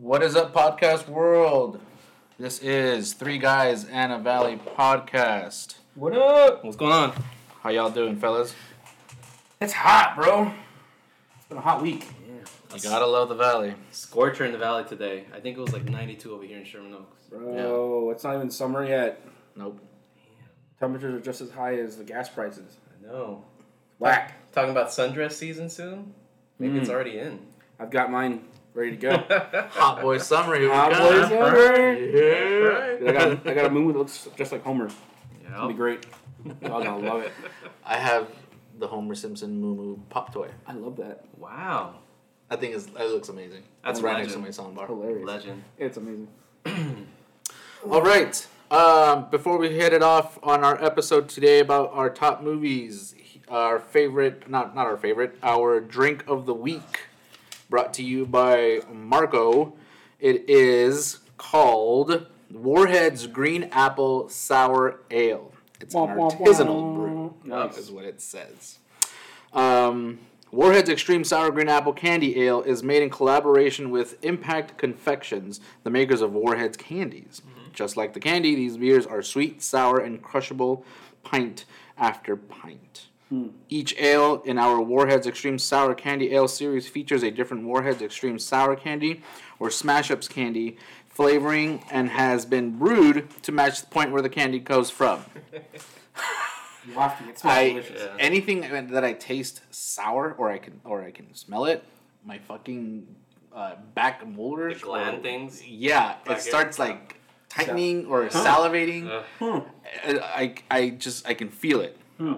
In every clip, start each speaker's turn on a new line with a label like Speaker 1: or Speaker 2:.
Speaker 1: What is up, podcast world? This is Three Guys and a Valley podcast.
Speaker 2: What up?
Speaker 3: What's going on?
Speaker 1: How y'all doing, fellas?
Speaker 2: It's hot, bro. It's been a hot week.
Speaker 1: You gotta love the Valley.
Speaker 3: Scorcher in the valley today. I think it was like 92 over here in Sherman Oaks.
Speaker 2: Bro, it's not even summer yet.
Speaker 1: Nope.
Speaker 2: Temperatures are just as high as the gas prices.
Speaker 3: I know.
Speaker 2: Whack.
Speaker 3: Talking about sundress season soon? Maybe it's
Speaker 2: Mm.
Speaker 3: already in.
Speaker 2: I've got mine ready to go.
Speaker 1: Hot boy summer. Here
Speaker 2: Hot boy summer.
Speaker 1: Yeah.
Speaker 2: I got I got a moon that looks just like Homer. It's gonna be great. Y'all gonna love it.
Speaker 1: I have the Homer Simpson Moo Moo pop toy.
Speaker 2: I love that.
Speaker 3: Wow.
Speaker 1: I think it's, it looks amazing.
Speaker 3: That's
Speaker 1: It's right next to
Speaker 3: legend.
Speaker 1: my soundbar.
Speaker 2: Hilarious.
Speaker 3: Legend.
Speaker 2: It's amazing.
Speaker 1: All right. Um, before we head it off on our episode today about our top movies, our favorite, not not our favorite, our drink of the week, brought to you by Marco. It is called Warhead's Green Apple Sour Ale. It's an
Speaker 2: Wah, wah,
Speaker 1: artisanal
Speaker 2: wah.
Speaker 1: brew,
Speaker 2: Nice.
Speaker 1: is what it says. Um, Warhead's Extreme Sour Green Apple Candy Ale is made in collaboration with Impact Confections, the makers of Warhead's candies. Just like the candy, these beers are sweet, sour, and crushable pint after pint. Each ale in our Warheads Extreme Sour Candy Ale series features a different Warheads Extreme Sour Candy or Smash Ups candy flavoring and has been brewed to match the point where the candy comes from.
Speaker 2: You have to. It smells
Speaker 1: I
Speaker 2: delicious.
Speaker 3: Yeah.
Speaker 1: anything that I taste sour or I can or I can smell it, my fucking uh, back molars,
Speaker 3: The gland
Speaker 1: or-
Speaker 3: things?
Speaker 1: Yeah,
Speaker 3: Back
Speaker 1: it starts
Speaker 3: here?
Speaker 1: like tightening or salivating.
Speaker 3: Ugh.
Speaker 1: I, I just I can feel it.
Speaker 2: Hmm.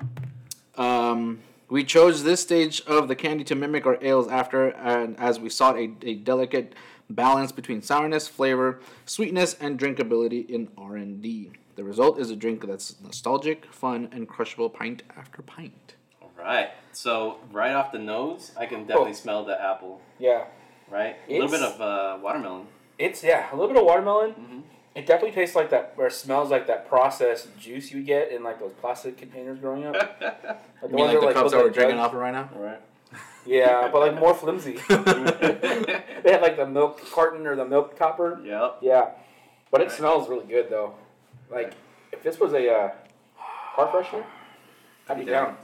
Speaker 1: Um, we chose this stage of the candy to mimic our ales after, and as we sought a, a delicate balance between sourness, flavor, sweetness, and drinkability in R and D. The result is a drink that's nostalgic, fun, and crushable pint after pint.
Speaker 3: All right. So, right off the nose, I can definitely
Speaker 2: Oh.
Speaker 3: smell the apple,
Speaker 2: Yeah.
Speaker 3: right? A little bit of uh, watermelon.
Speaker 2: It's yeah, a little bit of watermelon.
Speaker 3: Mm-hmm.
Speaker 2: It definitely tastes like that, or smells like that processed juice you get in like those plastic containers growing up. Like the
Speaker 1: You mean like
Speaker 2: that,
Speaker 1: the cups that we're
Speaker 2: like
Speaker 1: drinking off of right now?
Speaker 3: All right.
Speaker 2: Yeah, but like more flimsy. they had like the milk carton or the milk topper.
Speaker 3: Yep.
Speaker 2: Yeah, but it
Speaker 3: Right.
Speaker 2: smells really good though. Like if this was a uh, car freshener, I'd be
Speaker 3: Yeah.
Speaker 2: down.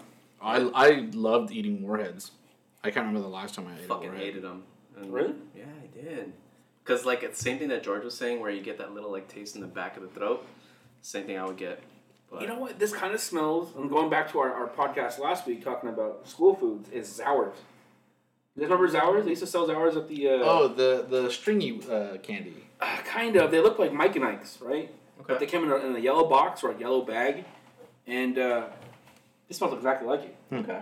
Speaker 1: I I loved eating warheads. I can't remember the last time I ate a
Speaker 3: Fucking
Speaker 1: warhead.
Speaker 3: hated them. And-
Speaker 2: Really?
Speaker 3: Yeah, I did. Cause like it's the same thing that George was saying, where you get that little like taste in the back of the throat. Same thing I would get. But
Speaker 2: You know what? This kind of smells. And going back to our, our podcast last week talking about school foods is Zours. You guys remember Zours? They used to sell Zours at the. Uh,
Speaker 1: Oh, the the stringy uh, candy.
Speaker 2: uh, kind of. They look like Mike and Ike's, right?
Speaker 3: Okay.
Speaker 2: But they came in a, in a yellow box or a yellow bag, and uh, it smells exactly like it.
Speaker 3: Okay.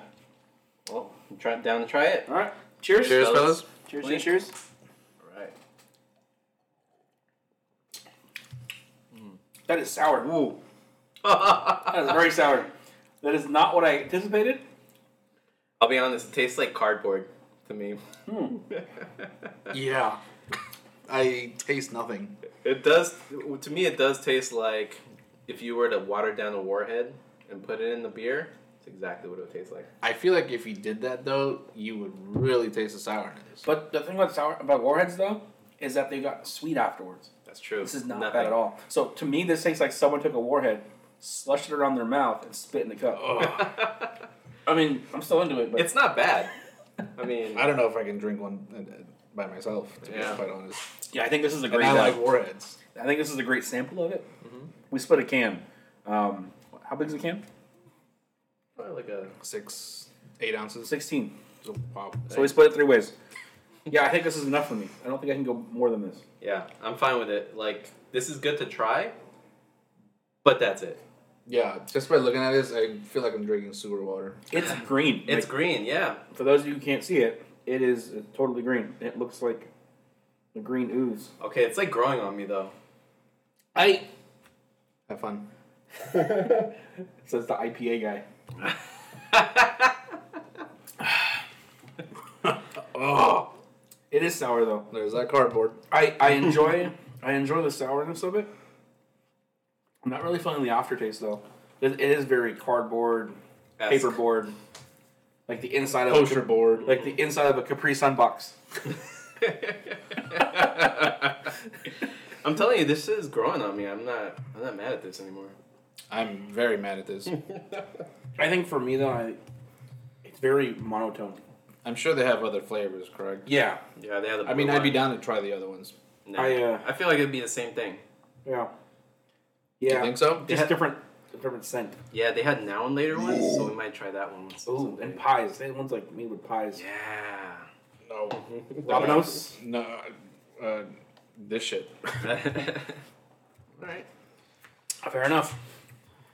Speaker 3: Well, I'm try, down to try it.
Speaker 2: All right. Cheers.
Speaker 1: Cheers,
Speaker 3: fellas.
Speaker 1: fellas.
Speaker 2: Cheers. Cheers. Cheers.
Speaker 3: All right.
Speaker 2: That is sour.
Speaker 3: Ooh.
Speaker 2: That is very sour. That is not what I anticipated.
Speaker 3: I'll be honest. It tastes like cardboard to me. Hmm.
Speaker 1: Yeah. I taste nothing.
Speaker 3: It does. To me, it does taste like if you were to water down a warhead and put it in the beer. It's exactly what it would taste like.
Speaker 1: I feel like if you did that though, you would really taste the sourness.
Speaker 2: But the thing about sour about warheads though is that they got sweet afterwards.
Speaker 3: That's true.
Speaker 2: This is not
Speaker 3: Nothing.
Speaker 2: bad at all. So to me, this tastes like someone took a warhead, slushed it around their mouth, and spit in the cup. I mean, I'm still into it, but
Speaker 3: It's not bad. I mean,
Speaker 1: I don't know if I can drink one uh, by myself. To
Speaker 3: Yeah.
Speaker 1: be quite honest.
Speaker 2: yeah, I think this is a
Speaker 1: And
Speaker 2: great.
Speaker 1: I like warheads.
Speaker 2: I think this is a great sample of it.
Speaker 3: Mhm.
Speaker 2: We split a can. Um, how big is the can?
Speaker 3: probably like a
Speaker 1: Six, eight ounces.
Speaker 2: Sixteen.
Speaker 1: So, wow.
Speaker 2: So we split it three ways. Yeah, I think this is enough for me. I don't think I can go more than this.
Speaker 3: yeah. I'm fine with it. Like this is good to try, but that's it.
Speaker 1: Yeah, just by looking at this, I feel like I'm drinking sewer water.
Speaker 2: It's green.
Speaker 3: It's
Speaker 2: Like,
Speaker 3: green. Yeah.
Speaker 2: for those of you who can't see it, it is totally green. It looks like a green ooze.
Speaker 3: Okay. It's like growing on me though.
Speaker 2: I
Speaker 1: Have fun.
Speaker 2: says the IPA guy.
Speaker 1: Oh,
Speaker 2: It is sour though.
Speaker 1: there's that cardboard.
Speaker 2: I, I enjoy I enjoy the sourness of it. I'm not really feeling the aftertaste though. It, it is very cardboard,
Speaker 3: Esque.
Speaker 2: paperboard, like the inside of a
Speaker 1: Poster
Speaker 2: a,
Speaker 1: board.
Speaker 2: like the inside of a Capri Sun box.
Speaker 3: I'm telling you, this is growing on me. I'm not. I'm not mad at this anymore.
Speaker 1: I'm very mad at this.
Speaker 2: I think for me though, I, it's very monotone.
Speaker 1: I'm sure they have other flavors, correct?
Speaker 2: Yeah,
Speaker 3: Yeah, they have the.
Speaker 1: I mean,
Speaker 3: blue
Speaker 1: I'd be down to try the other ones.
Speaker 3: No.
Speaker 2: I, uh,
Speaker 3: I feel like it'd be the same thing.
Speaker 2: yeah, Yeah.
Speaker 1: You think so?
Speaker 2: Just
Speaker 3: Yeah.
Speaker 2: different, different scent.
Speaker 3: Yeah, they had now and later ones, so we might try that one.
Speaker 2: Ooh, and pies. They one's like me with pies.
Speaker 3: Yeah.
Speaker 1: No.
Speaker 2: Domino's.
Speaker 1: No. Uh, this shit.
Speaker 3: Alright.
Speaker 2: Fair enough.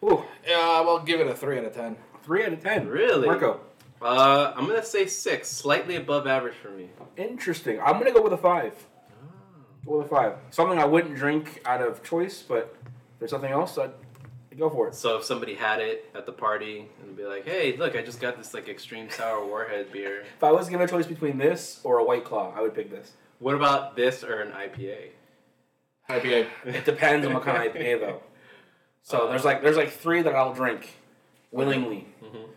Speaker 2: Ooh,
Speaker 1: Yeah, well, give it a three out of ten.
Speaker 2: three out of ten.
Speaker 3: Really?
Speaker 2: Marco.
Speaker 3: Uh, I'm gonna say six, slightly above average for me.
Speaker 2: Interesting. I'm gonna go with a five. Go with a five. Something I wouldn't drink out of choice, but if there's something else, I'd, I'd go for it.
Speaker 3: So if somebody had it at the party and be like, "Hey, look, I just got this like extreme sour warhead beer.
Speaker 2: If I was given a choice between this or a White Claw, I would pick this.
Speaker 3: What about this or an IPA?"
Speaker 1: IPA.
Speaker 2: It depends on what kind of IPA though. So there's like there's like three that I'll drink willingly,
Speaker 3: Mhm.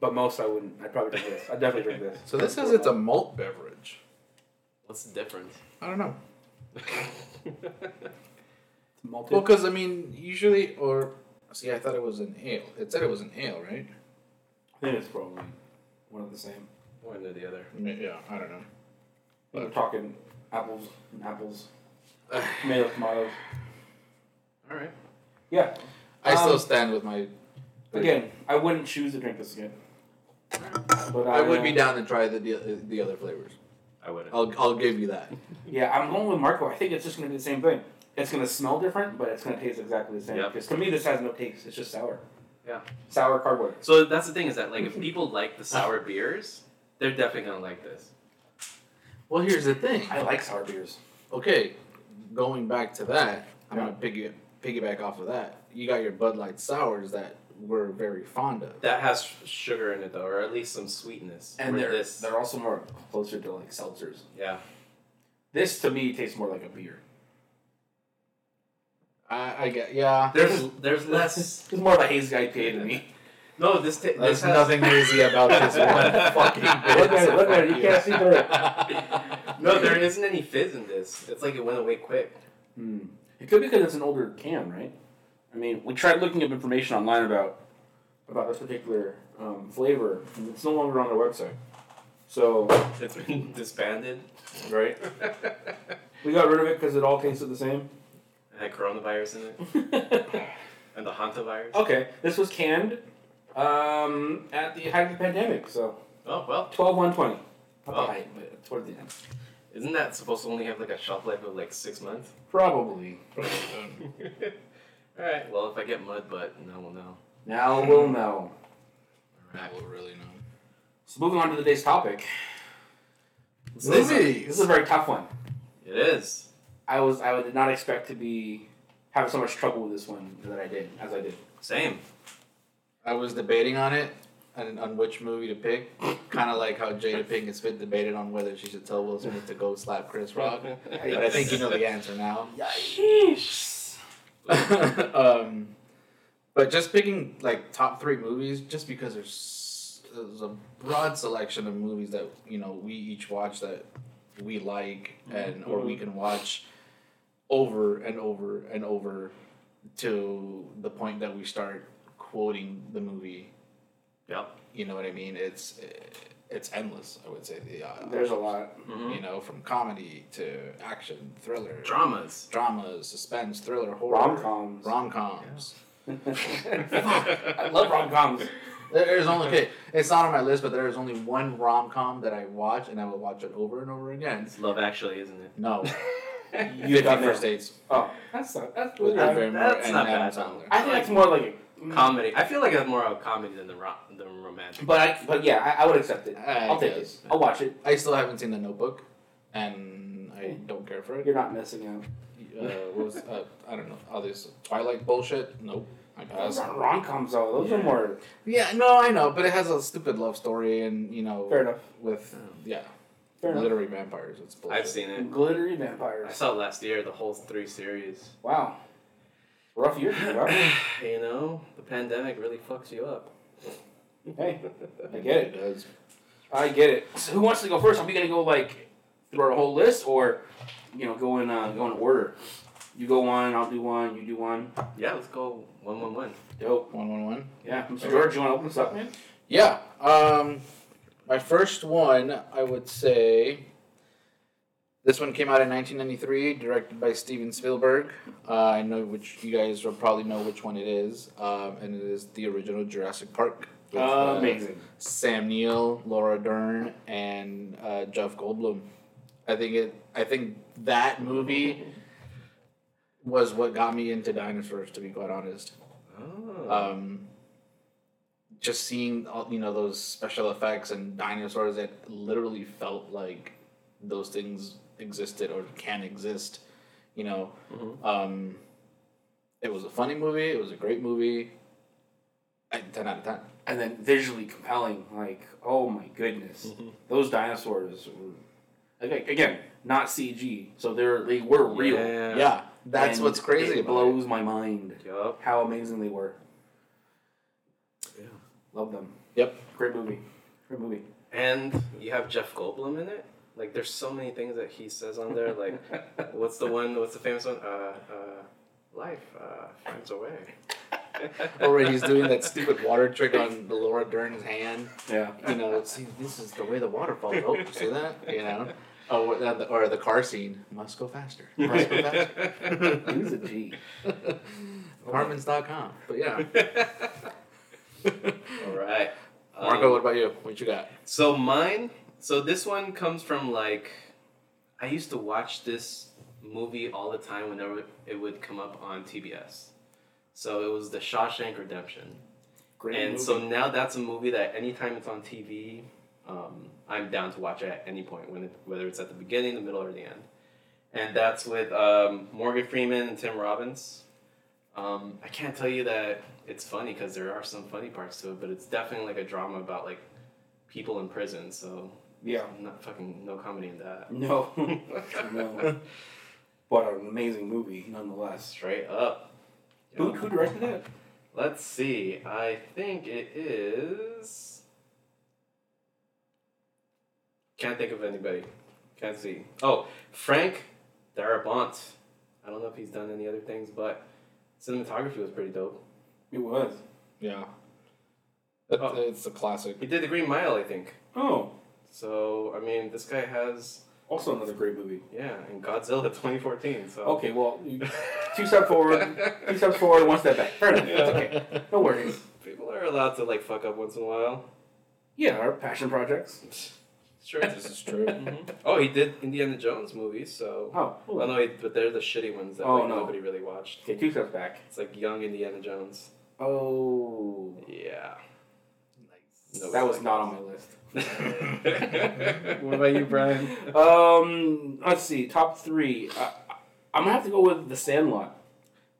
Speaker 2: But most I wouldn't. I'd probably drink this. I'd definitely drink this.
Speaker 1: So this says it's a malt beverage.
Speaker 3: What's the difference?
Speaker 1: I don't know.
Speaker 2: malted.
Speaker 1: Well, because I mean, usually, or see, I thought it was an ale. It said it was an ale, right?
Speaker 2: I think it's probably one of the same.
Speaker 3: One or the other.
Speaker 1: Yeah, I don't know.
Speaker 2: We're talking apples and apples, made of tomatoes.
Speaker 3: All right.
Speaker 2: Yeah.
Speaker 1: I still
Speaker 2: Um,
Speaker 1: stand with my.
Speaker 2: Again, I wouldn't choose to drink this again. But
Speaker 1: I would be
Speaker 2: uh,
Speaker 1: down to try the the, the other flavors.
Speaker 3: I wouldn't.
Speaker 1: I'll I'll give you that.
Speaker 2: Yeah, I'm going with Marco. I think it's just going to be the same thing. It's going to smell different, but it's going to taste exactly the same.
Speaker 3: Yep.
Speaker 2: Because to me, this has no taste. It's just sour.
Speaker 3: Yeah.
Speaker 2: Sour cardboard.
Speaker 3: So that's the thing is that like if people like the sour beers, they're definitely gonna like this.
Speaker 1: Well, here's the thing.
Speaker 2: I like sour beers.
Speaker 1: Okay, going back to that, I'm
Speaker 2: Yeah.
Speaker 1: gonna piggy piggyback off of that. You got your Bud Light sours that we're very fond of.
Speaker 3: That has sugar in it though, or at least some sweetness.
Speaker 2: And they're,
Speaker 3: this,
Speaker 2: they're also more closer to like seltzers.
Speaker 3: yeah.
Speaker 2: This to me tastes more like a beer.
Speaker 1: I, I get yeah.
Speaker 3: There's there's less.
Speaker 2: It's more of a hazy IPA to me.
Speaker 3: No, this ta-
Speaker 1: There's
Speaker 3: this has
Speaker 1: nothing hazy about this one fucking bit.
Speaker 2: Look at it, look at it, you can't see through it.
Speaker 3: no, there isn't any fizz in this. It's like it went away quick.
Speaker 2: Hmm. It could be because it's an older can, right? I mean, we tried looking up information online about about this particular um, flavor, and it's no longer on their website. So,
Speaker 3: It's been disbanded.
Speaker 2: right, we got rid of it because it all tasted the same.
Speaker 3: It had coronavirus in it and the hantavirus.
Speaker 2: okay, this was canned um, at the height of the pandemic, so
Speaker 3: Oh well,
Speaker 2: 12 120. Not
Speaker 3: Oh.
Speaker 2: the height, but toward the end.
Speaker 3: isn't that supposed to only have like a shelf life of like six months?
Speaker 2: Probably.
Speaker 3: Right. Well, if I get mud butt, now we'll know.
Speaker 2: Now we'll know.
Speaker 1: I will really know.
Speaker 2: So, moving on to today's topic.
Speaker 3: This
Speaker 2: This is,
Speaker 1: Movies.
Speaker 2: this is a very tough one.
Speaker 3: It is.
Speaker 2: I was I did not expect to be having so much trouble with this one that I did, as I did.
Speaker 3: Same.
Speaker 1: I was debating on it and on which movie to pick. kind of like how Jada Pinkett Smith debated on whether she should tell Will Smith to go slap Chris Rock. But I think you know the answer now.
Speaker 2: Sheesh.
Speaker 1: um, but just picking like top three movies, just because there's there's a broad selection of movies that you know we each watch that we like and or we can watch over and over and over to the point that we start quoting the movie.
Speaker 3: Yep.
Speaker 1: You know what I mean? It's it's endless. I would say the uh,
Speaker 2: There's a lot.
Speaker 3: Mhm.
Speaker 1: you know from comedy to action, thriller,
Speaker 3: Dramas.
Speaker 1: dramas, suspense, thriller, horror,
Speaker 2: Rom coms.
Speaker 1: rom coms.
Speaker 2: I love rom coms.
Speaker 1: There's only okay. It's not on my list, but there is only one rom com that I watch, and I will watch it over and over again.
Speaker 3: It's Love Actually, isn't it?
Speaker 1: No,
Speaker 2: You
Speaker 1: Fifty
Speaker 2: got
Speaker 1: First. Dates
Speaker 2: Oh, that's not, that's
Speaker 1: with
Speaker 2: good.
Speaker 3: That's not bad, though.
Speaker 1: Sandler.
Speaker 2: I think that's more like a
Speaker 3: Comedy. I feel like it's more of a comedy than the rom- than romantic.
Speaker 2: But I, but yeah, I, I would accept it.
Speaker 1: I
Speaker 2: I'll take it.
Speaker 1: guess.
Speaker 2: I'll watch it.
Speaker 1: I still haven't seen The Notebook, and I don't care for it.
Speaker 2: You're not missing out.
Speaker 1: Uh, what was uh, I don't know all this Twilight bullshit? Nope, I
Speaker 2: Those
Speaker 1: pass.
Speaker 2: aren't rom coms though. Those are
Speaker 3: Yeah.
Speaker 2: more
Speaker 1: Yeah, no, I know, but it has a stupid love story, and you know,
Speaker 2: fair enough.
Speaker 1: with yeah,
Speaker 2: Fair enough.
Speaker 1: literary vampires. It's bullshit.
Speaker 3: I've seen it.
Speaker 2: Glittery Vampires.
Speaker 3: I
Speaker 2: vampires.
Speaker 3: saw it last year, the whole three series.
Speaker 2: Wow. Rough year. for you, huh?
Speaker 3: you know, the pandemic really fucks you up.
Speaker 2: Hey, I get it.
Speaker 1: It does.
Speaker 2: I get it. So who wants to go first? Are we gonna go like through our whole list, or you know, go in uh, go in order. You go one, I'll do one. You do one.
Speaker 3: Yeah, let's go one one one.
Speaker 2: Dope.
Speaker 1: One one one.
Speaker 2: Yeah, Mr. George, you want to open this up, man?
Speaker 1: Yeah. Um, my first one, I would say. This one came out in 1993, directed by Steven Spielberg. Uh, I know which you guys will probably know which one it is, um, and it is the original Jurassic Park. with, uh,
Speaker 2: Amazing.
Speaker 1: Sam Neill, Laura Dern, and uh, Jeff Goldblum. I think it. I think that movie was what got me into dinosaurs. To be quite honest,
Speaker 3: Oh.
Speaker 1: um, just seeing all, you know those special effects and dinosaurs that literally felt like those things existed or can exist. You know,
Speaker 3: Mhm.
Speaker 1: um, it was a funny movie. It was a great movie. I- Ten out of ten.
Speaker 2: And then visually compelling, like oh my goodness,
Speaker 3: Mhm.
Speaker 2: those dinosaurs were again, again not CG, so they're they were real.
Speaker 3: Yeah.
Speaker 1: Yeah, that's
Speaker 2: And
Speaker 1: what's crazy
Speaker 2: It
Speaker 1: about
Speaker 2: blows my mind
Speaker 3: Yup.
Speaker 2: how amazing they were.
Speaker 3: Yeah.
Speaker 2: Love them.
Speaker 1: Yep.
Speaker 2: Great movie. Great movie.
Speaker 3: And you have Jeff Goldblum in it. Like, there's so many things that he says on there. Like, what's the one? What's the famous one? Uh, uh, life uh, finds a way.
Speaker 1: it. Or when he's doing that stupid water trick on the Laura Dern's hand.
Speaker 2: Yeah.
Speaker 1: You know, see, this is the way the water falls. Oh, see that? You know. Oh, what- uh, the- or the car scene. Must go faster. Must go faster.
Speaker 2: He's a G.
Speaker 1: Apartments.com. But yeah.
Speaker 3: All right.
Speaker 1: Marco,
Speaker 3: Um,
Speaker 1: what about you? What you got?
Speaker 3: So mine, so this one comes from like, I used to watch this movie all the time whenever it would come up on TBS. So it was The Shawshank Redemption.
Speaker 2: Great
Speaker 3: and
Speaker 2: movie.
Speaker 3: so now that's a movie that anytime it's on TV, um, I'm down to watch at any point, when it, whether it's at the beginning, the middle, or the end. And that's with um, Morgan Freeman and Tim Robbins. Um, I can't tell you that it's funny because there are some funny parts to it, but it's definitely like a drama about like people in prison. So
Speaker 2: yeah.
Speaker 3: not fucking no comedy in that.
Speaker 2: No. no. But an amazing movie nonetheless.
Speaker 3: Straight up.
Speaker 2: Who, who directed it?
Speaker 3: Let's see. I think it is. Can't think of anybody. Can't see. Oh, Frank Darabont. I don't know if he's done any other things, but cinematography was pretty dope.
Speaker 2: It was.
Speaker 1: Yeah. It,
Speaker 3: Oh.
Speaker 1: It's a classic.
Speaker 3: He did The Green Mile, I think.
Speaker 2: Oh.
Speaker 3: So I mean, this guy has
Speaker 2: Also another great movie.
Speaker 3: yeah, and Godzilla 2014. So
Speaker 2: Okay, well, two steps forward, two steps forward, one step back. Fair enough. It's okay. No worries.
Speaker 3: people are allowed to like fuck up once in a while.
Speaker 2: Yeah, our passion projects.
Speaker 3: Sure.
Speaker 1: This is true.
Speaker 3: Mhm. Oh, he did Indiana Jones movies, so.
Speaker 2: Oh, cool.
Speaker 3: no, he- but they're the shitty ones that
Speaker 2: Oh,
Speaker 3: like,
Speaker 2: no.
Speaker 3: nobody really watched.
Speaker 2: Okay, two steps back.
Speaker 3: It's like young Indiana Jones.
Speaker 2: Oh.
Speaker 3: Yeah.
Speaker 1: Nice.
Speaker 2: That was not on my list.
Speaker 3: what about you, Brian?
Speaker 2: Um, let's see, top three. Uh, I'm gonna have to go with The Sandlot.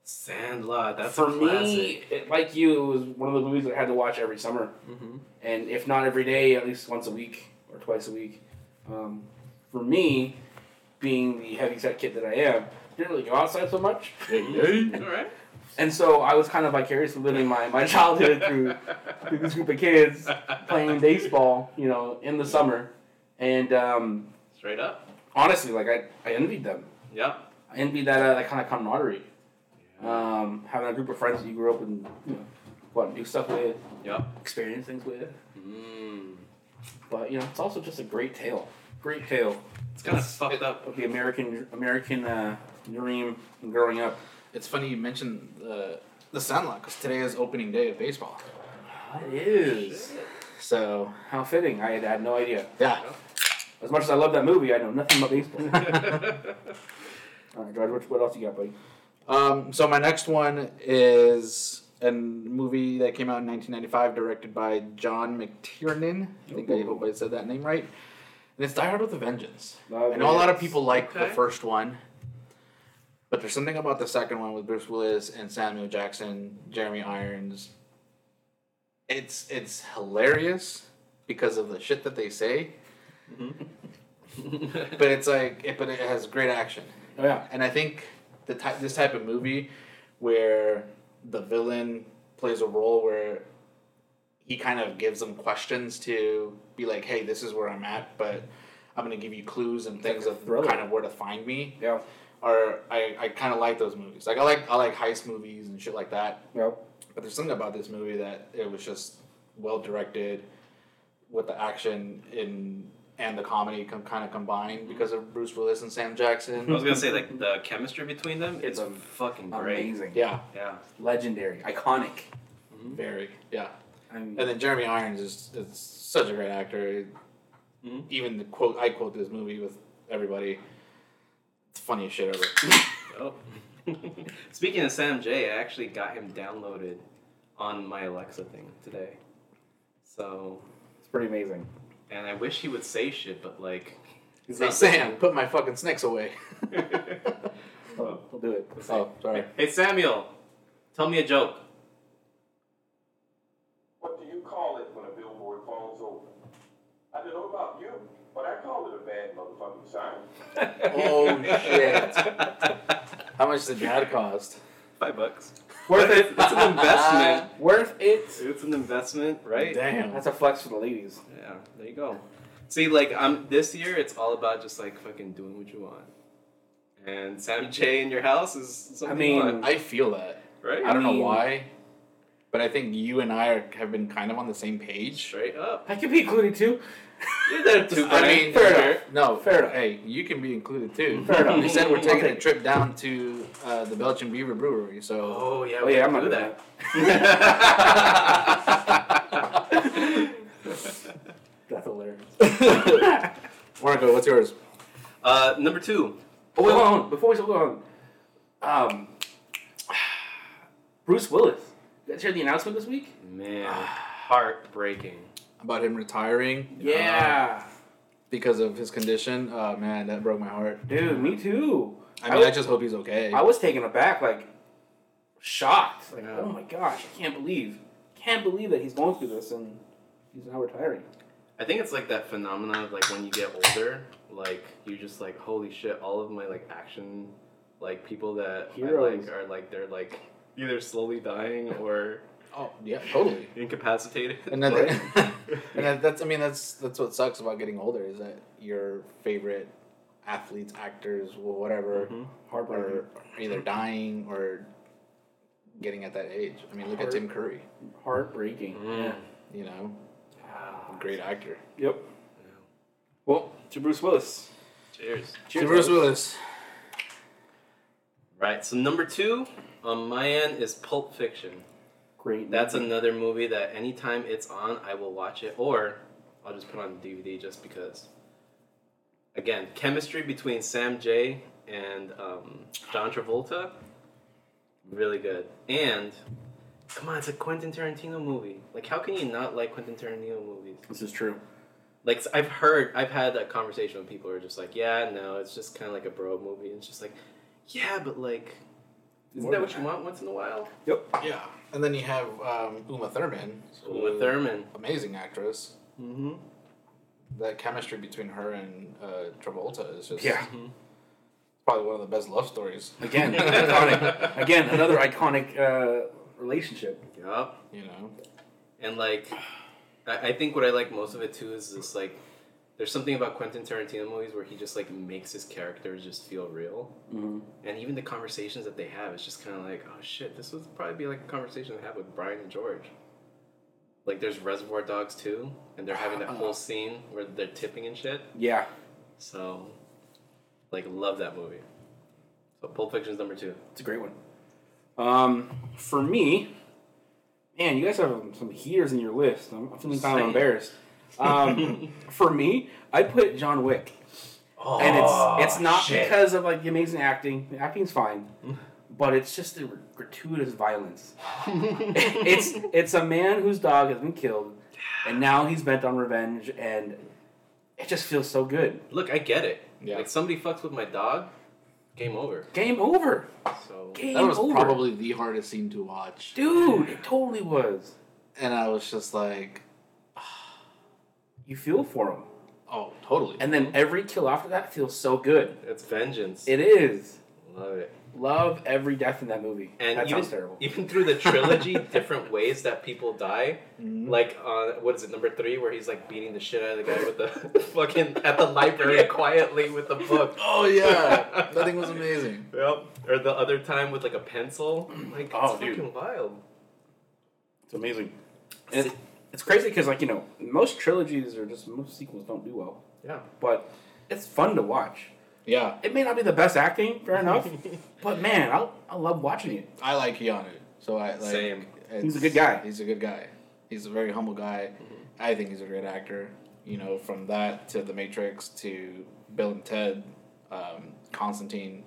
Speaker 3: Sandlot. That's
Speaker 2: For
Speaker 3: a
Speaker 2: me, it, like you, it was one of the movies that I had to watch every summer,
Speaker 3: Mm-hmm.
Speaker 2: and if not every day, at least once a week or twice a week. Um, for me, being the heavy set kid that I am, didn't really go outside so much,
Speaker 3: All right.
Speaker 2: And so I was kind of vicariously living my, my childhood through through this group of kids playing baseball, you know, in the summer, and um,
Speaker 3: Straight up.
Speaker 2: honestly, like I, I envied them.
Speaker 3: Yep.
Speaker 2: I envied that uh, that kind of camaraderie. Um, having a group of friends that you grew up and you know, what do stuff with,
Speaker 3: Yep.
Speaker 2: experience things with.
Speaker 3: Mm.
Speaker 2: But you know, it's also just a great tale. Great tale
Speaker 3: It's kind of fucked up.
Speaker 2: of the American American uh, dream and growing up.
Speaker 1: It's funny you mentioned the the Sandlot because today is opening day of baseball.
Speaker 2: It is.
Speaker 1: So
Speaker 2: How fitting. I had, had no idea.
Speaker 1: yeah,
Speaker 2: As much as I love that movie, I know nothing about baseball. All right, George, what, what else you got, buddy?
Speaker 1: Um, so my next one is a movie that came out in 1995, directed by John McTiernan. I think I hope I said that name right. And it's Die Hard with a Vengeance.
Speaker 2: Oh,
Speaker 1: I know a lot of
Speaker 2: yes.
Speaker 1: people like the
Speaker 3: Okay.
Speaker 1: first one, but there's something about the second one with Bruce Willis and Samuel Jackson, Jeremy Irons. It's it's hilarious because of the shit that they say, mm-hmm. but it's like it, but it has great action.
Speaker 2: Oh yeah.
Speaker 1: And I think the type this type of movie where the villain plays a role where he kind of gives them questions to be like, "Hey, this is where I'm at, but I'm gonna give you clues and things
Speaker 2: like
Speaker 1: of kind of where to find me.
Speaker 2: Yeah.
Speaker 1: Or I, I kind of like those movies. Like I like I like heist movies and shit like that.
Speaker 2: Yep.
Speaker 1: But there's something about this movie that it was just well directed, with the action in and the comedy com- kind of combined because of Bruce Willis and Sam Jackson.
Speaker 3: I was gonna say like the chemistry between them.
Speaker 2: It's
Speaker 3: It's
Speaker 2: a-
Speaker 3: fucking great.
Speaker 2: Amazing.
Speaker 1: Yeah,
Speaker 3: Yeah.
Speaker 2: Legendary. Iconic.
Speaker 1: very. Yeah.
Speaker 2: I mean,
Speaker 1: And then Jeremy Irons is, is such a great actor.
Speaker 3: Mhm.
Speaker 1: Even the quote I quote this movie with everybody. It's funniest shit ever.
Speaker 3: Oh. Speaking of Sam J, I actually got him downloaded on my Alexa thing today. So,
Speaker 2: it's pretty amazing.
Speaker 3: and I wish he would say shit, but like, he's
Speaker 1: Hey
Speaker 3: not
Speaker 1: Sam, put my fucking snakes away.
Speaker 3: listening.
Speaker 2: Oh, we'll do it.
Speaker 1: oh, sorry.
Speaker 3: hey Samuel, tell me a joke.
Speaker 4: What do you call it when a billboard falls over? I don't know about you, but I call it a bad motherfucking sign.
Speaker 1: Oh shit! How much did that cost?
Speaker 3: Five bucks.
Speaker 2: Worth it.
Speaker 3: It's an investment.
Speaker 2: Uh, worth it.
Speaker 3: It's an investment, right?
Speaker 1: Damn.
Speaker 2: That's a flex for the ladies.
Speaker 3: Yeah, there you go. See, like, I'm this year it's all about just like fucking doing what you want. And Sam J in your house is something
Speaker 2: I mean,
Speaker 3: fun,
Speaker 1: I feel that.
Speaker 3: right?
Speaker 1: I don't know
Speaker 2: mean-
Speaker 1: why, but I think you and I are, have been kind of on the same page.
Speaker 3: Straight up.
Speaker 2: I could be included too.
Speaker 3: You're there too,
Speaker 1: I mean,
Speaker 2: Fair enough.
Speaker 1: No,
Speaker 2: Fair enough.
Speaker 1: Hey, you can be included too.
Speaker 2: Fair enough.
Speaker 1: You said we're taking
Speaker 2: take
Speaker 1: a trip down to uh, the Belgian Beaver Brewery, so.
Speaker 3: Oh yeah,
Speaker 2: Oh
Speaker 3: we
Speaker 2: yeah, I'm not
Speaker 3: do
Speaker 2: doing
Speaker 3: that.
Speaker 2: That's hilarious.
Speaker 1: Marco, what's yours?
Speaker 3: uh, number two.
Speaker 2: Oh wait, hold on. Before we go on, um, Bruce Willis. Did you guys hear the announcement this week?
Speaker 3: Man, heartbreaking.
Speaker 1: About him retiring uh,
Speaker 2: Yeah,
Speaker 1: because of his condition. Oh man, that broke my heart.
Speaker 2: dude, me too.
Speaker 1: I mean, I just hope he's okay.
Speaker 2: I was taken aback, like shocked. Like,
Speaker 3: Yeah.
Speaker 2: oh my gosh, I can't believe, can't believe that he's going through this and he's now retiring.
Speaker 3: I think it's like that phenomenon of like when you get older, like you're just like holy shit, all of my like action, like people that I like are like they're like either slowly dying or
Speaker 1: Oh yeah, totally.
Speaker 3: incapacitated.
Speaker 1: And that, and that, that's I mean that's that's what sucks about getting older is that your favorite athletes, actors, wh- whatever,
Speaker 3: Mhm.
Speaker 2: Heartbreaking.
Speaker 1: are either dying or getting at that age. I mean, look at Tim Curry.
Speaker 2: Heartbreaking.
Speaker 3: Mm.
Speaker 1: You know, great actor.
Speaker 2: Yep. Well, to Bruce Willis.
Speaker 3: Cheers.
Speaker 1: To Bruce Willis.
Speaker 3: Right. So number two on my end is Pulp Fiction.
Speaker 2: Great.
Speaker 3: That's another movie that anytime it's on, I will watch it, or I'll just put on the DVD just because. Again, chemistry between Sam J and um, John Travolta, really good. And come on, it's a Quentin Tarantino movie. Like, how can you not like Quentin Tarantino movies?
Speaker 2: This is true.
Speaker 3: Like, I've heard, I've had a conversation with people who are just like, yeah, no, it's just kind of like a bro movie. And it's just like, yeah, but like, isn't
Speaker 2: More
Speaker 3: that
Speaker 2: than
Speaker 3: what you want once in a while?
Speaker 2: Yep.
Speaker 1: Yeah, and then you have um, Uma Thurman.
Speaker 3: Uma Thurman.
Speaker 1: amazing actress.
Speaker 3: Mm-hmm.
Speaker 1: That chemistry between her and uh, Travolta is just
Speaker 2: Yeah.
Speaker 1: probably one of the best love stories.
Speaker 2: Again, iconic. Again, another iconic uh, relationship.
Speaker 3: Yup.
Speaker 1: You know,
Speaker 3: And like, I, I think what I like most of it too is this like, there's something about Quentin Tarantino movies where he just like makes his characters just feel real,
Speaker 2: Mm-hmm.
Speaker 3: and even the conversations that they have, it's just kind of like, oh shit, this would probably be like a conversation I have with Brian and George. Like, there's Reservoir Dogs too, and they're having that whole scene where they're tipping and shit.
Speaker 2: Yeah.
Speaker 3: So, like, love that movie. So, Pulp Fiction's number two.
Speaker 2: It's a great one. Um, for me, man, you guys have some heaters in your list. I'm, I'm feeling kind of embarrassed. Um, for me, I put John Wick,
Speaker 3: Oh,
Speaker 2: and it's it's not because of like the amazing acting. The acting's fine, but it's just the gratuitous violence. it's it's a man whose dog has been killed, and now he's bent on revenge, and it just feels so good.
Speaker 3: Look, I get it.
Speaker 1: Yeah.
Speaker 3: Like, somebody fucks with my dog, game over.
Speaker 2: Game over.
Speaker 3: So,
Speaker 2: Game
Speaker 1: that was
Speaker 2: over.
Speaker 1: probably the hardest scene to watch,
Speaker 2: dude. It totally was.
Speaker 1: and I was just like,
Speaker 2: You feel for him.
Speaker 1: oh, totally.
Speaker 2: And then every kill after that feels so good.
Speaker 3: it's vengeance.
Speaker 2: It is.
Speaker 3: Love it.
Speaker 2: Love every death in that movie.
Speaker 3: And
Speaker 2: that
Speaker 3: even,
Speaker 2: sounds terrible.
Speaker 3: even through the trilogy, different ways that people die. Like uh, what is it, number three, where he's like beating the shit out of the guy with the fucking at the library quietly with the book.
Speaker 1: Oh yeah, that thing was amazing.
Speaker 3: Yep. Or the other time with like a pencil. Like
Speaker 2: Oh,
Speaker 3: it's
Speaker 2: dude.
Speaker 3: fucking wild.
Speaker 2: It's amazing. And it's, it's crazy because like you know most trilogies or just most sequels don't do well,
Speaker 3: Yeah.
Speaker 2: but it's fun to watch.
Speaker 1: Yeah,
Speaker 2: It may not be the best acting, fair enough, but man, I I love watching it.
Speaker 1: I like Keanu. So I like.
Speaker 3: Same.
Speaker 2: He's a good guy.
Speaker 1: He's a good guy. He's a very humble guy. I think he's a great actor. You know, from that to The Matrix to Bill and Ted, um, Constantine.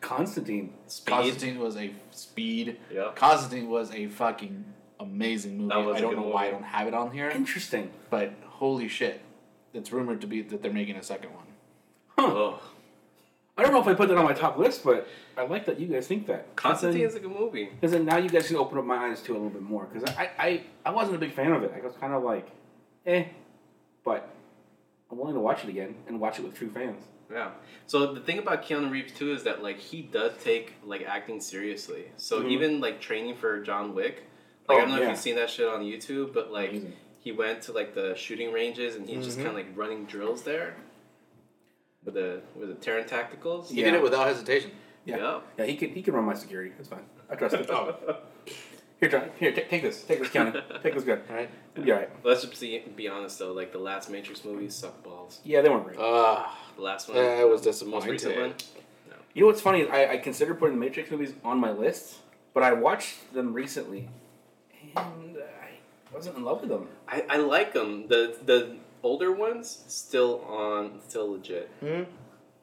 Speaker 2: Constantine.
Speaker 3: Speed.
Speaker 1: Constantine was a speed.
Speaker 3: Yep.
Speaker 1: Constantine was a fucking amazing movie.
Speaker 3: That was
Speaker 1: I
Speaker 3: a
Speaker 1: don't
Speaker 3: good
Speaker 1: know why I don't have it on here,
Speaker 2: Interesting.
Speaker 1: but holy shit. It's rumored to be that they're making a second one.
Speaker 3: Oh.
Speaker 2: I don't know if I put that on my top list, but I like that you guys think that.
Speaker 3: Constantine is a good movie.
Speaker 2: Because then now you guys can open up my eyes to it a little bit more. Because I, I, I wasn't a big fan of it. I was kind of like, eh. But I'm willing to watch it again and watch it with true fans.
Speaker 3: Yeah. So the thing about Keanu Reeves too is that like he does take like acting seriously. So
Speaker 2: Mhm.
Speaker 3: even like training for John Wick, like I
Speaker 2: Oh,
Speaker 3: don't know
Speaker 2: yeah.
Speaker 3: if you've seen that shit on YouTube, but like
Speaker 2: Amazing.
Speaker 3: he went to like the shooting ranges and he's just
Speaker 1: Mhm.
Speaker 3: kind of like running drills there. With the with the Taran Tacticals.
Speaker 1: He
Speaker 2: Yeah.
Speaker 1: did it without hesitation.
Speaker 2: Yeah.
Speaker 3: Yeah.
Speaker 2: Yeah, he can he can run my security. That's fine. I trust him. Here, John. Here, take, take this. Take this, County. Take this good.
Speaker 1: All right.
Speaker 2: You'll be all right.
Speaker 3: Let's just be, be honest though, like the last Matrix movies suck balls.
Speaker 2: Yeah, they weren't great.
Speaker 1: Uh,
Speaker 3: The last one,
Speaker 1: Yeah, it was just
Speaker 3: the most recent
Speaker 1: disappointing.
Speaker 3: one.
Speaker 2: You know what's funny? I, I considered putting the Matrix movies on my list, but I watched them recently, and I wasn't in love with them.
Speaker 3: I, I like them. The the older ones still on, still legit. Hmm.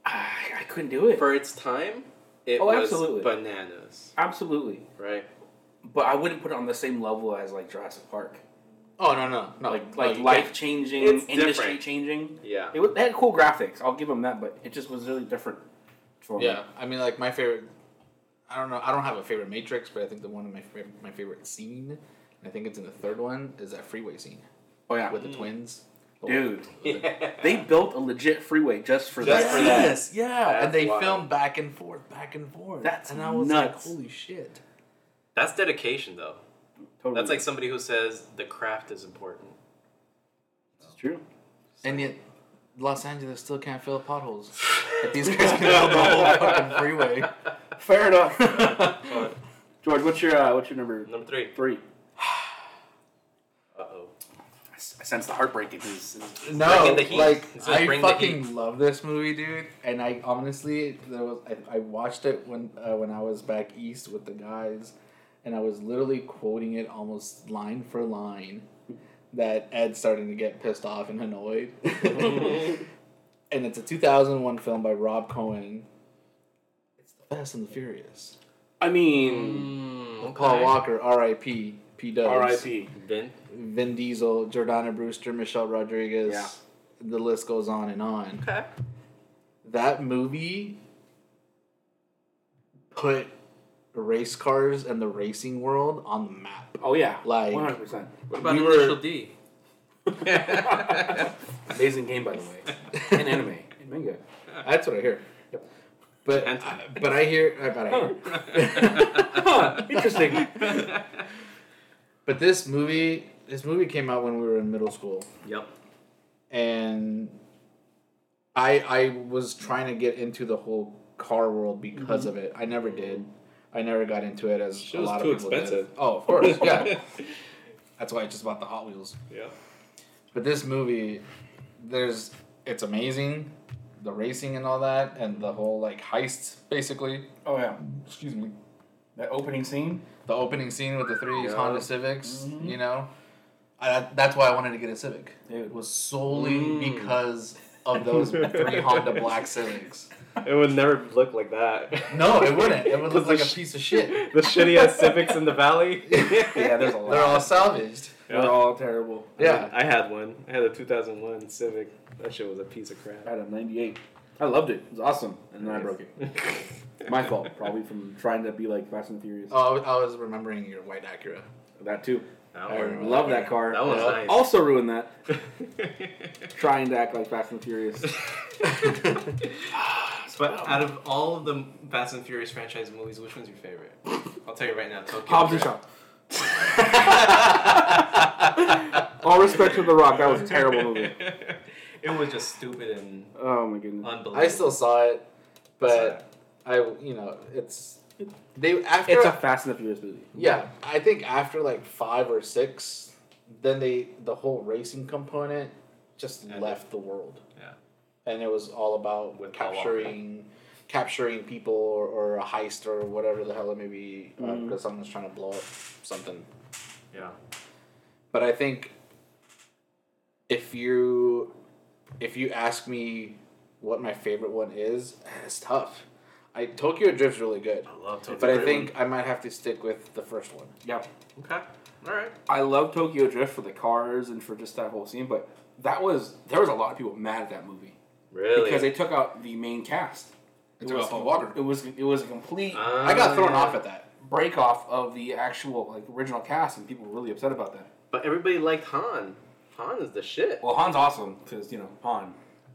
Speaker 2: I, I couldn't do it.
Speaker 3: For its time, it
Speaker 2: Oh,
Speaker 3: was
Speaker 2: absolutely.
Speaker 3: bananas,
Speaker 2: Absolutely.
Speaker 3: right?
Speaker 2: But I wouldn't put it on the same level as like Jurassic Park.
Speaker 1: oh no no no
Speaker 2: like
Speaker 1: no,
Speaker 2: like
Speaker 1: you
Speaker 2: life
Speaker 1: can't.
Speaker 2: changing,
Speaker 3: It's
Speaker 2: industry
Speaker 3: different.
Speaker 2: changing.
Speaker 3: Yeah.
Speaker 2: It was, they had cool graphics. I'll give them that, but it just was really different. For me.
Speaker 1: Yeah, I mean like my favorite. I don't know. I don't have a favorite Matrix, but I think the one of my favorite, my favorite scene, and I think it's in the third one, is that freeway scene
Speaker 2: Oh yeah,
Speaker 1: with the twins.
Speaker 2: dude.
Speaker 3: Yeah.
Speaker 2: They built a legit freeway just for
Speaker 3: Just
Speaker 2: that.
Speaker 3: for
Speaker 2: scene.
Speaker 3: that.
Speaker 1: Yes, yeah,
Speaker 3: That's
Speaker 1: and they
Speaker 3: wild.
Speaker 1: filmed back and forth, back and forth.
Speaker 2: That's
Speaker 1: and I was
Speaker 2: nuts.
Speaker 1: like, holy shit.
Speaker 3: That's dedication, though.
Speaker 2: Totally.
Speaker 3: That's like somebody who says the craft is important.
Speaker 2: It's true.
Speaker 1: And yet, Los Angeles still can't fill potholes. but these guys can fill the whole fucking freeway.
Speaker 2: Fair enough. George, what's your uh, what's your number
Speaker 3: Number three.
Speaker 2: three?
Speaker 3: Uh oh.
Speaker 2: I s- I sense the heartbreak in his. in his-
Speaker 1: No,
Speaker 3: the heat.
Speaker 1: like
Speaker 3: It says
Speaker 1: I
Speaker 3: bring
Speaker 1: fucking love this movie, dude. And I honestly, there was I, I watched it when uh, when I was back east with the guys, and I was literally quoting it almost line for line. That Ed's starting to get pissed off and annoyed. and it's a 2001 film by Rob Cohen. It's The Fast and the Furious.
Speaker 2: I mean,
Speaker 3: Mm,
Speaker 1: Paul. Walker, R.I.P. P. Dubs.
Speaker 2: R.I.P.
Speaker 3: Vin.
Speaker 1: Vin Diesel, Jordana Brewster, Michelle Rodriguez.
Speaker 2: Yeah.
Speaker 1: The list goes on and on.
Speaker 3: Okay.
Speaker 1: That movie put race cars and the racing world on the map.
Speaker 2: Oh yeah,
Speaker 1: Like-
Speaker 2: one hundred percent.
Speaker 3: What about
Speaker 1: We were-
Speaker 3: Initial D?
Speaker 2: Amazing game, by the way. And anime and manga.
Speaker 1: That's what I hear. But I, but I hear I but I hear.
Speaker 2: Huh, interesting.
Speaker 1: But this movie this movie came out when we were in middle school.
Speaker 3: Yep.
Speaker 1: and I I was trying to get into the whole car world because mm-hmm. of it. I never did. I never got into it as
Speaker 3: Shit
Speaker 1: a lot
Speaker 3: too
Speaker 1: of people
Speaker 3: expensive.
Speaker 1: did. Oh, of course, yeah. That's why I just bought the Hot Wheels.
Speaker 3: Yeah.
Speaker 1: But this movie, there's it's amazing, the racing and all that, and the whole like heists basically.
Speaker 2: Oh yeah,
Speaker 1: Excuse me.
Speaker 2: That opening scene.
Speaker 1: The opening scene with the three
Speaker 3: Yeah.
Speaker 1: Honda Civics,
Speaker 2: Mhm.
Speaker 1: you know, I, that's why I wanted to get a Civic. It was solely
Speaker 3: Mm.
Speaker 1: because of those three Honda Black Civics.
Speaker 3: It would never look like that.
Speaker 1: No, it wouldn't. It would look like
Speaker 3: the
Speaker 1: a piece of shit.
Speaker 3: The shitty ass Civics in the valley.
Speaker 2: Yeah, there's a lot.
Speaker 1: They're all salvaged.
Speaker 2: They're all terrible.
Speaker 1: Yeah.
Speaker 3: I had one. I had a 2001 Civic. That shit was a piece of crap.
Speaker 2: I had a '98. I loved it. It was awesome, and then I broke it. My fault, probably from trying to be like Fast and Furious.
Speaker 1: Oh, I was- I was remembering your white Acura.
Speaker 2: That too.
Speaker 3: That
Speaker 2: I
Speaker 3: one-
Speaker 2: love that car.
Speaker 3: That was nice.
Speaker 2: Also ruined that. Trying to act like Fast and Furious.
Speaker 3: But out of all of the Fast and Furious franchise movies, which one's your favorite? I'll tell you right now. Tokyo
Speaker 2: Hobbs and
Speaker 3: Drift.
Speaker 2: Shaw. All respect to The Rock, that was a terrible movie.
Speaker 3: it was just stupid and
Speaker 2: Oh my goodness.
Speaker 3: unbelievable.
Speaker 1: I still saw it, but I you know it's they after
Speaker 2: It's a Fast and the Furious movie.
Speaker 1: yeah I think after like five or six, then they the whole racing component just
Speaker 3: Ended.
Speaker 1: left the world.
Speaker 3: Yeah.
Speaker 1: and it was all about
Speaker 3: With
Speaker 1: capturing capturing people or, or a heist or whatever the hell it may be uh,
Speaker 2: Mhm.
Speaker 1: because someone's trying to blow up something.
Speaker 3: Yeah.
Speaker 1: But I think if you if you ask me what my favorite one is, it's tough. I Tokyo Drift's really good,
Speaker 3: I love Tokyo Drift.
Speaker 1: but I
Speaker 3: Drift.
Speaker 1: think I might have to stick with the first one.
Speaker 2: Yep.
Speaker 3: Okay. All right.
Speaker 2: I love Tokyo Drift for the cars and for just that whole scene, but that was there was a lot of people mad at that movie
Speaker 3: Really?
Speaker 2: because they took out the main cast.
Speaker 1: They took out Paul Walker.
Speaker 2: It was it was a complete
Speaker 1: I got thrown off at that.
Speaker 2: break off of the actual like original cast, and people were really upset about that.
Speaker 3: But everybody liked Han. Han is the shit.
Speaker 2: Well, Han's awesome because you know Han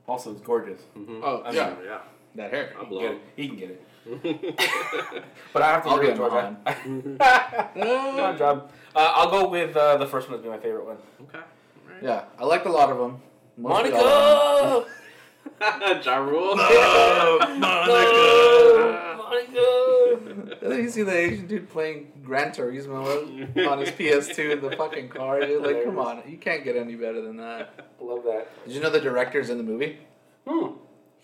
Speaker 2: also is gorgeous.
Speaker 3: Mhm.
Speaker 1: Oh,
Speaker 3: I
Speaker 1: yeah.
Speaker 3: mean, yeah.
Speaker 1: That hair.
Speaker 3: I'm
Speaker 2: He can get it. He can get it. But I have to
Speaker 1: I'll
Speaker 2: agree
Speaker 1: get
Speaker 2: with Georgia. Good job. Uh, I'll go with uh, the first one as being my favorite one.
Speaker 3: okay. All right.
Speaker 1: Yeah, I liked a lot of them. Mostly all of them.
Speaker 2: Monica.
Speaker 3: ja Rule.
Speaker 1: Monica. Monica. Did you see the Asian dude playing Gran Turismo on his PS2 in the fucking car? Dude? Like, come on, you can't get any better than that.
Speaker 2: Love that.
Speaker 1: Did you know the director's in the movie?
Speaker 2: Hmm.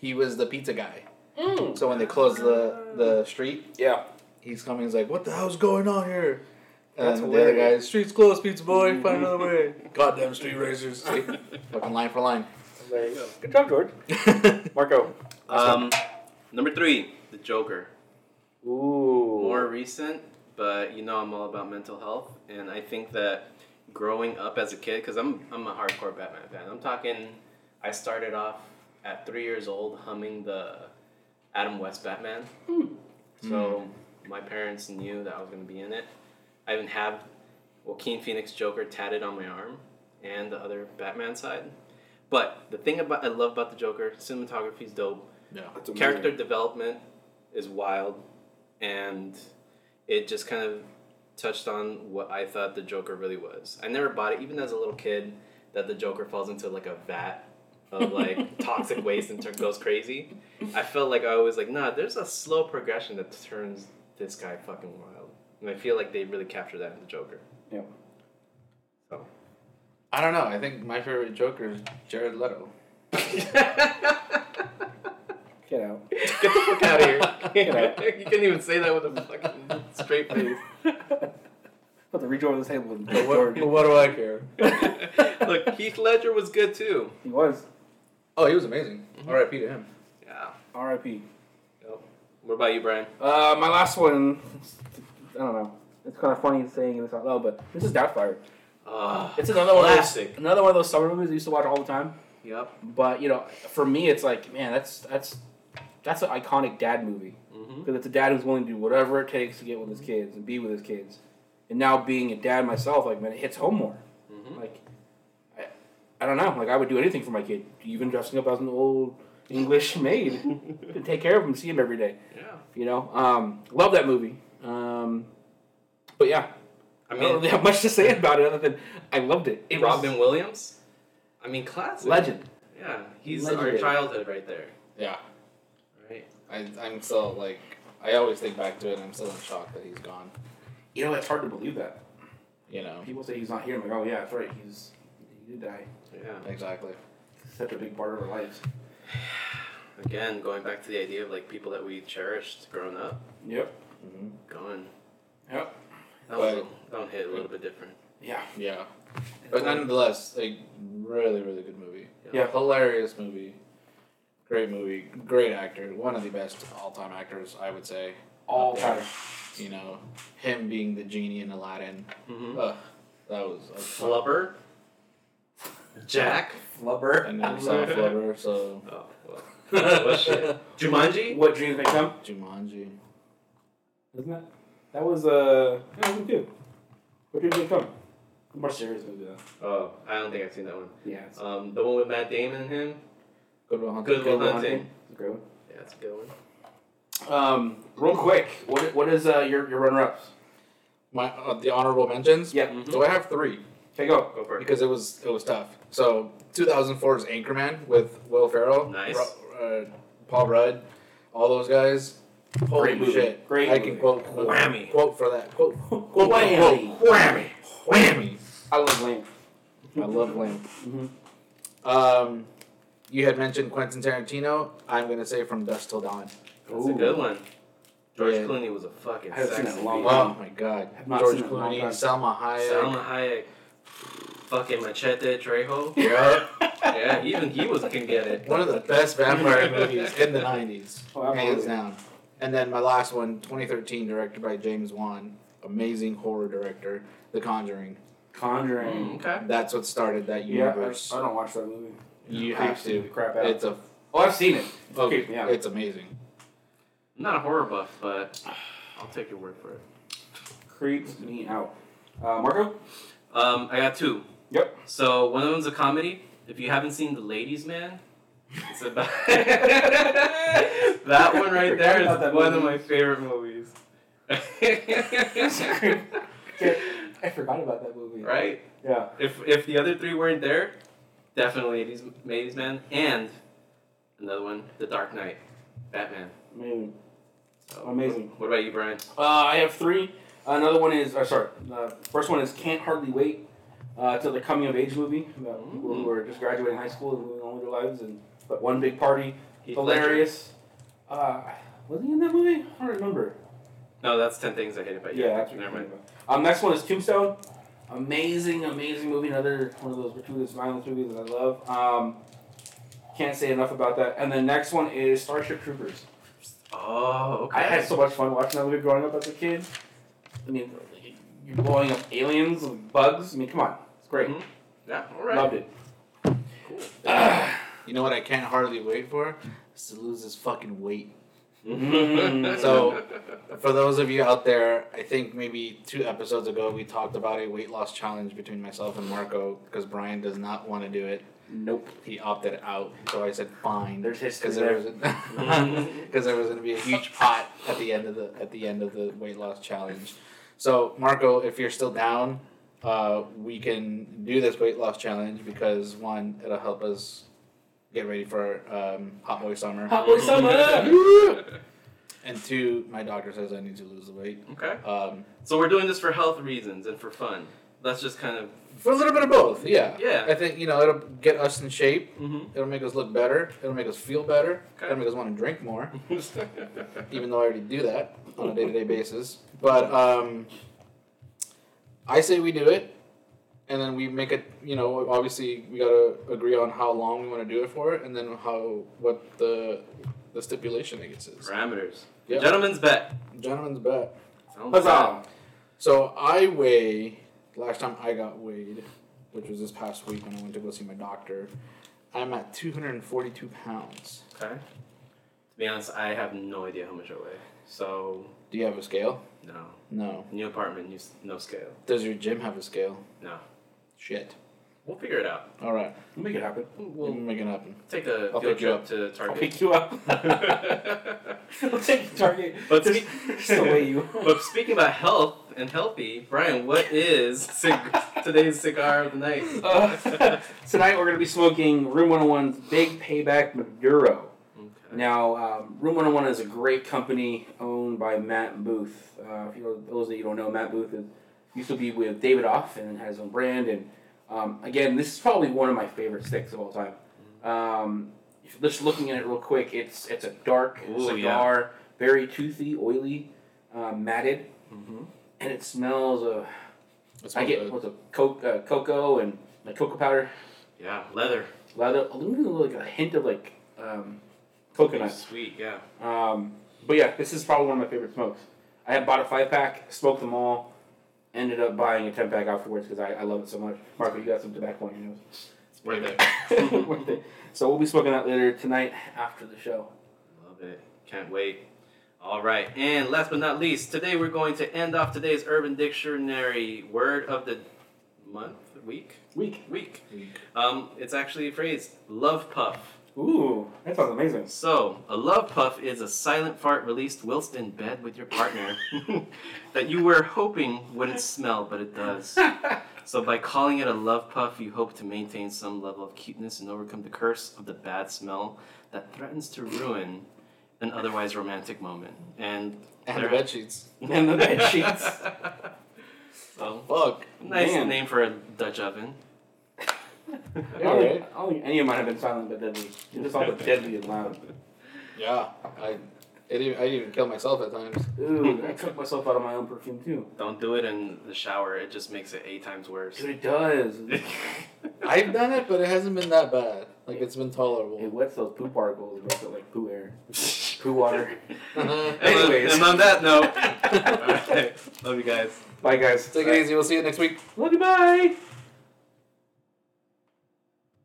Speaker 1: He was the pizza guy.
Speaker 2: Mm.
Speaker 1: So when they closed the the street,
Speaker 2: Yeah.
Speaker 1: he's coming. He's like, "What the hell's going on here?" And
Speaker 2: That's
Speaker 1: the other guy, "Streets closed, pizza boy. Find another way." Goddamn street racers. See? Fucking line for line.
Speaker 2: There you go. Good job, George. Marco.
Speaker 3: Um, number three, the Joker.
Speaker 2: Ooh.
Speaker 3: More recent, but you know I'm all about mental health, and I think that growing up as a kid, because I'm I'm a hardcore Batman fan. I'm talking. I started off at three years old humming the Adam West Batman. Hmm. So hmm. my parents knew that I was gonna be in it. I even have Joaquin Phoenix Joker tatted on my arm, and the other Batman side. But the thing about I love about the Joker, cinematography is dope
Speaker 1: Yeah.
Speaker 3: Character development is wild and it just kind of touched on what i thought the joker really was i never bought it even as a little kid that the joker falls into like a vat of like toxic waste and turn, goes crazy i felt like i was like nah there's a slow progression that turns this guy fucking wild and i feel like they really captured that in the joker
Speaker 2: Yep.
Speaker 3: so
Speaker 1: I don't know. I think my favorite Joker is Jared Leto.
Speaker 2: Get out.
Speaker 3: Get the fuck out of here.
Speaker 2: Get out.
Speaker 3: you can't even say that with a fucking straight face.
Speaker 2: Put the rejoin on the table with
Speaker 1: But
Speaker 2: George.
Speaker 1: what, what do I care?
Speaker 3: Look, Heath Ledger was good too.
Speaker 2: He was.
Speaker 1: Oh, he was amazing. R.I.P. to him.
Speaker 3: Yeah.
Speaker 2: R.I.P.
Speaker 3: Yep. What about you, Brian?
Speaker 2: Uh, my last one. I don't know. It's kind of funny saying this out loud, but this is Doubtfire.
Speaker 3: Uh,
Speaker 2: It's another one. Of those, another one of those summer movies I used to watch all the time.
Speaker 3: yep.
Speaker 2: But you know, for me, it's like, man, that's that's that's an iconic dad movie
Speaker 3: Mm-hmm.
Speaker 2: because it's a dad who's willing to do whatever it takes to get with his kids and be with his kids. And now being a dad myself, like man, it hits home more.
Speaker 3: Mm-hmm.
Speaker 2: Like, I, I don't know. Like I would do anything for my kid, even dressing up as an old English maid to take care of him, see him every day.
Speaker 3: Yeah.
Speaker 2: You know, um, love that movie. Um, but yeah,
Speaker 3: I
Speaker 2: I don't really have much to say about it other than I loved it. It was
Speaker 3: Robin Williams. I mean, classic.
Speaker 2: legend.
Speaker 3: Yeah, he's
Speaker 2: Legendary.
Speaker 3: our childhood right there.
Speaker 1: Yeah.
Speaker 3: Right.
Speaker 1: I, I'm still like, I always think back to it and I'm still in shock that he's gone.
Speaker 2: You know, it's hard to believe that.
Speaker 1: You know?
Speaker 2: People say he's not here. I'm like, oh yeah, that's right. He's he did die.
Speaker 3: Yeah.
Speaker 1: Exactly.
Speaker 2: Such a big part of our lives.
Speaker 3: Again, going back to the idea of like people that we cherished growing up,
Speaker 2: Yep.
Speaker 1: hmm
Speaker 3: going.
Speaker 2: Yep.
Speaker 3: That was
Speaker 1: But-
Speaker 3: a, that one hit a little bit different.
Speaker 2: Yeah.
Speaker 1: Yeah. But nonetheless, a really, really good movie.
Speaker 2: Yeah.
Speaker 1: Hilarious movie. Great movie. Great actor. One of the best all time actors, I would say.
Speaker 2: All time.
Speaker 1: You know, him being the genie in Aladdin.
Speaker 3: Mm-hmm.
Speaker 1: Ugh, that was. a fun-
Speaker 3: Flubber. Jack.
Speaker 2: Flubber.
Speaker 1: And then saw Flubber, so.
Speaker 3: Oh, well. what shit? Jumanji.
Speaker 2: What dreams may come?
Speaker 1: Jumanji.
Speaker 2: Isn't that? That was uh. Yeah, that was good. What dreams may come? More serious movie though.
Speaker 3: Oh, I don't think I've seen that one.
Speaker 2: Yeah.
Speaker 3: Um, the one with Matt Damon and him.
Speaker 1: Good Will Hunting.
Speaker 3: Good Will
Speaker 2: Will
Speaker 3: Hunting.
Speaker 2: It's a great one.
Speaker 3: Yeah, that's a good one.
Speaker 2: Um, real quick, what what is uh, your your runner ups?
Speaker 1: My uh, the honorable mentions.
Speaker 2: Yeah.
Speaker 3: Mhm.
Speaker 1: So I have three
Speaker 2: Okay, go.
Speaker 3: Go for it.
Speaker 1: because it was it was tough. So 2004's Anchorman with Will Ferrell,
Speaker 3: Nice.
Speaker 1: Ru- uh, Paul Rudd, all those guys. Holy
Speaker 2: Great movie.
Speaker 1: shit!
Speaker 2: Great
Speaker 1: I
Speaker 2: movie.
Speaker 1: can quote
Speaker 3: Whammy.
Speaker 1: quote for that quote quote quote,
Speaker 2: Whammy.
Speaker 1: quote whammy whammy.
Speaker 2: I love Lane.
Speaker 1: I love Lane.
Speaker 2: Mhm.
Speaker 1: Um, you had mentioned Quentin Tarantino. I'm gonna say From Dusk Till Dawn.
Speaker 3: That's a good one. George
Speaker 1: Yeah.
Speaker 3: Clooney was a fucking
Speaker 2: I haven't seen
Speaker 3: sexy
Speaker 2: it in a long
Speaker 3: beast.
Speaker 2: time.
Speaker 1: Oh my god.
Speaker 2: Not
Speaker 1: George
Speaker 2: seen it in a long
Speaker 1: Clooney,
Speaker 2: time.
Speaker 1: Salma Hayek.
Speaker 3: Salma Hayek, fucking Machete Trejo.
Speaker 1: Yeah.
Speaker 3: yeah, even he was can get it.
Speaker 1: One of the best vampire movies in the 90s.
Speaker 2: Oh,
Speaker 1: hands down. And then my last one, 2013, directed by James Wan. Amazing horror director, The Conjuring.
Speaker 2: Conjuring.
Speaker 3: Mm, okay.
Speaker 1: That's what started that universe.
Speaker 2: Yeah, I. I don't watch that movie.
Speaker 1: you have to.
Speaker 2: crap out.
Speaker 1: It's a
Speaker 2: Oh, I've seen it.
Speaker 1: oh,
Speaker 2: creeps me out.
Speaker 1: it's amazing.
Speaker 3: I'm not a horror buff, but I'll take your word for it.
Speaker 2: Creeps me out. Uh, Marco.
Speaker 3: Um, I got two.
Speaker 2: Yep.
Speaker 3: So one of them's a comedy. If you haven't seen The Ladies Man, it's about that one right there is
Speaker 2: Forgot about that
Speaker 3: is one of my favorite movies.
Speaker 2: I forgot about that movie.
Speaker 3: right?
Speaker 2: Yeah.
Speaker 3: If if the other three weren't there, definitely Ladies Ladies Man and another one, The Dark Knight, Batman.
Speaker 2: Amazing.
Speaker 3: So,
Speaker 2: Amazing.
Speaker 3: What about you, Brian?
Speaker 2: Uh, I have three. Another one is, uh, sorry, uh, first one is Can't Hardly Wait uh, to the coming of age movie about people who are just graduating high school and moving on with their lives and but one big party,
Speaker 3: Heath
Speaker 2: hilarious. Uh, was he in that movie? I don't remember.
Speaker 3: No, that's Ten Things I Hate About You.
Speaker 2: Yeah, that's what
Speaker 3: Never mind.
Speaker 2: Um, next one is Tombstone. Amazing, amazing movie. Another one of those gratuitous violence movies that I love. Um, can't say enough about that. And the next one is Starship Troopers.
Speaker 3: Oh, okay.
Speaker 2: I had so much fun watching that movie growing up as a kid. I mean, you're blowing up aliens and bugs. I mean, come on, it's great.
Speaker 3: Mhm. Yeah, all right.
Speaker 2: Loved it.
Speaker 3: Cool.
Speaker 1: You know what I can't hardly wait for? Is to lose this fucking weight.
Speaker 2: Mm.
Speaker 1: So- For those of you out there, I think maybe two episodes ago we talked about a weight loss challenge between myself and Marco because Brian does not want to do it.
Speaker 2: Nope.
Speaker 1: He opted out, so I said fine.
Speaker 2: There's history
Speaker 1: because there
Speaker 2: there.
Speaker 1: was because there was going to be a huge pot at the end of the at the end of the weight loss challenge. So Marco, if you're still down, uh, we can do this weight loss challenge because one, it'll help us get ready for um, hot boy summer,
Speaker 2: Hot boy summer.
Speaker 1: and two, my doctor says I need to lose the weight.
Speaker 3: okay.
Speaker 1: Um,
Speaker 3: So we're doing this for health reasons and for fun. That's just kind of.
Speaker 1: for a little bit of both, yeah.
Speaker 3: Yeah.
Speaker 1: I think you know it'll get us in shape.
Speaker 3: Mm-hmm.
Speaker 1: It'll make us look better. It'll make us feel better.
Speaker 3: Okay.
Speaker 1: It'll make us want to drink more. even though I already do that on a day to day basis. But um, I say we do it, and then we make it. You know, obviously we gotta agree on how long we want to do it for, and then how what the the stipulation I guess is.
Speaker 3: Parameters.
Speaker 1: Yeah.
Speaker 3: Gentlemen's bet.
Speaker 1: Gentlemen's bet.
Speaker 3: Sounds
Speaker 2: Huzzah.
Speaker 1: So I weigh. Last time I got weighed, which was this past week when I went to go see my doctor, I'm at 242 pounds.
Speaker 3: Okay. To be honest, I have no idea how much I weigh. So
Speaker 1: Do you have a scale?
Speaker 3: No.
Speaker 1: No.
Speaker 3: New apartment, new, no scale.
Speaker 1: Does your gym have a scale?
Speaker 3: No.
Speaker 1: Shit.
Speaker 3: We'll figure it out.
Speaker 1: All right.
Speaker 2: We'll make it happen.
Speaker 1: We'll
Speaker 3: We'll
Speaker 1: make it happen.
Speaker 3: take a
Speaker 1: I'll
Speaker 3: field
Speaker 1: pick you
Speaker 3: trip
Speaker 1: up.
Speaker 3: to
Speaker 2: I'll pick you up. I'll take Target.
Speaker 3: But
Speaker 2: just, just to weigh you.
Speaker 3: but speaking about health and healthy, Brian, what is cig- today's cigar of the night?
Speaker 2: Uh, tonight we're going to be smoking Room 101's Big Payback Maduro.
Speaker 3: Okay.
Speaker 2: Now, um, Room 101 is a great company owned by Matt Booth. Uh, if you those that you don't know, Matt Booth is, used to be with Davidoff and has his own brand. And um, again, this is probably one of my favorite sticks of all time. Um, just looking at it real quick, it's it's a dark
Speaker 3: Ooh,
Speaker 2: cigar, very toothy, oily, uh, matted,
Speaker 3: Mhm.
Speaker 2: and it smells of.
Speaker 1: That's
Speaker 2: I get what's a co- uh, cocoa and like cocoa powder,
Speaker 3: Yeah, leather.
Speaker 2: leather, a little bit like a hint of like um, coconut.
Speaker 3: Sweet, yeah.
Speaker 2: Um, but yeah, this is probably one of my favorite smokes. I had bought a five pack, smoked them all, ended up buying a ten pack afterwards because I, I love it so much. Marco, you got some tobacco on your nose.
Speaker 3: It's worth it.
Speaker 2: Worth it. so we'll be smoking that later tonight after the show.
Speaker 3: Love it. Can't wait. All right. And last but not least, today we're going to end off today's Urban Dictionary word of the month, week,
Speaker 2: Week.
Speaker 3: week.
Speaker 1: Week.
Speaker 3: Um, it's actually a phrase, love puff.
Speaker 2: Ooh, that sounds amazing.
Speaker 3: So, a love puff is a silent fart released whilst in bed with your partner that you were hoping wouldn't smell, but it does. So, by calling it a love puff, you hope to maintain some level of cuteness and overcome the curse of the bad smell that threatens to ruin an otherwise romantic moment. And
Speaker 1: And the bed sheets.
Speaker 2: And the bed sheets.
Speaker 3: so,
Speaker 1: Fuck.
Speaker 3: nice
Speaker 2: Man.
Speaker 3: name for a Dutch oven.
Speaker 2: I don't, think, I don't think any of mine have been silent but deadly. They're just all but deadly and loud.
Speaker 1: Yeah. I. It even, I even kill myself at times.
Speaker 2: Ooh, I took myself out of my own perfume too.
Speaker 3: Don't do it in the shower, it just makes it eight times worse.
Speaker 2: Dude, it does.
Speaker 1: I've done it, but it hasn't been that bad. Like it's been tolerable.
Speaker 2: It
Speaker 1: tolerable.
Speaker 2: wets those poo particles, but it's like poo air, poo water.
Speaker 1: Take uh-huh.
Speaker 2: Anyways.
Speaker 3: and on that note, alright, love you guys.
Speaker 2: Bye, guys.
Speaker 1: Take it easy. We'll see you next week.
Speaker 2: Love you. Bye.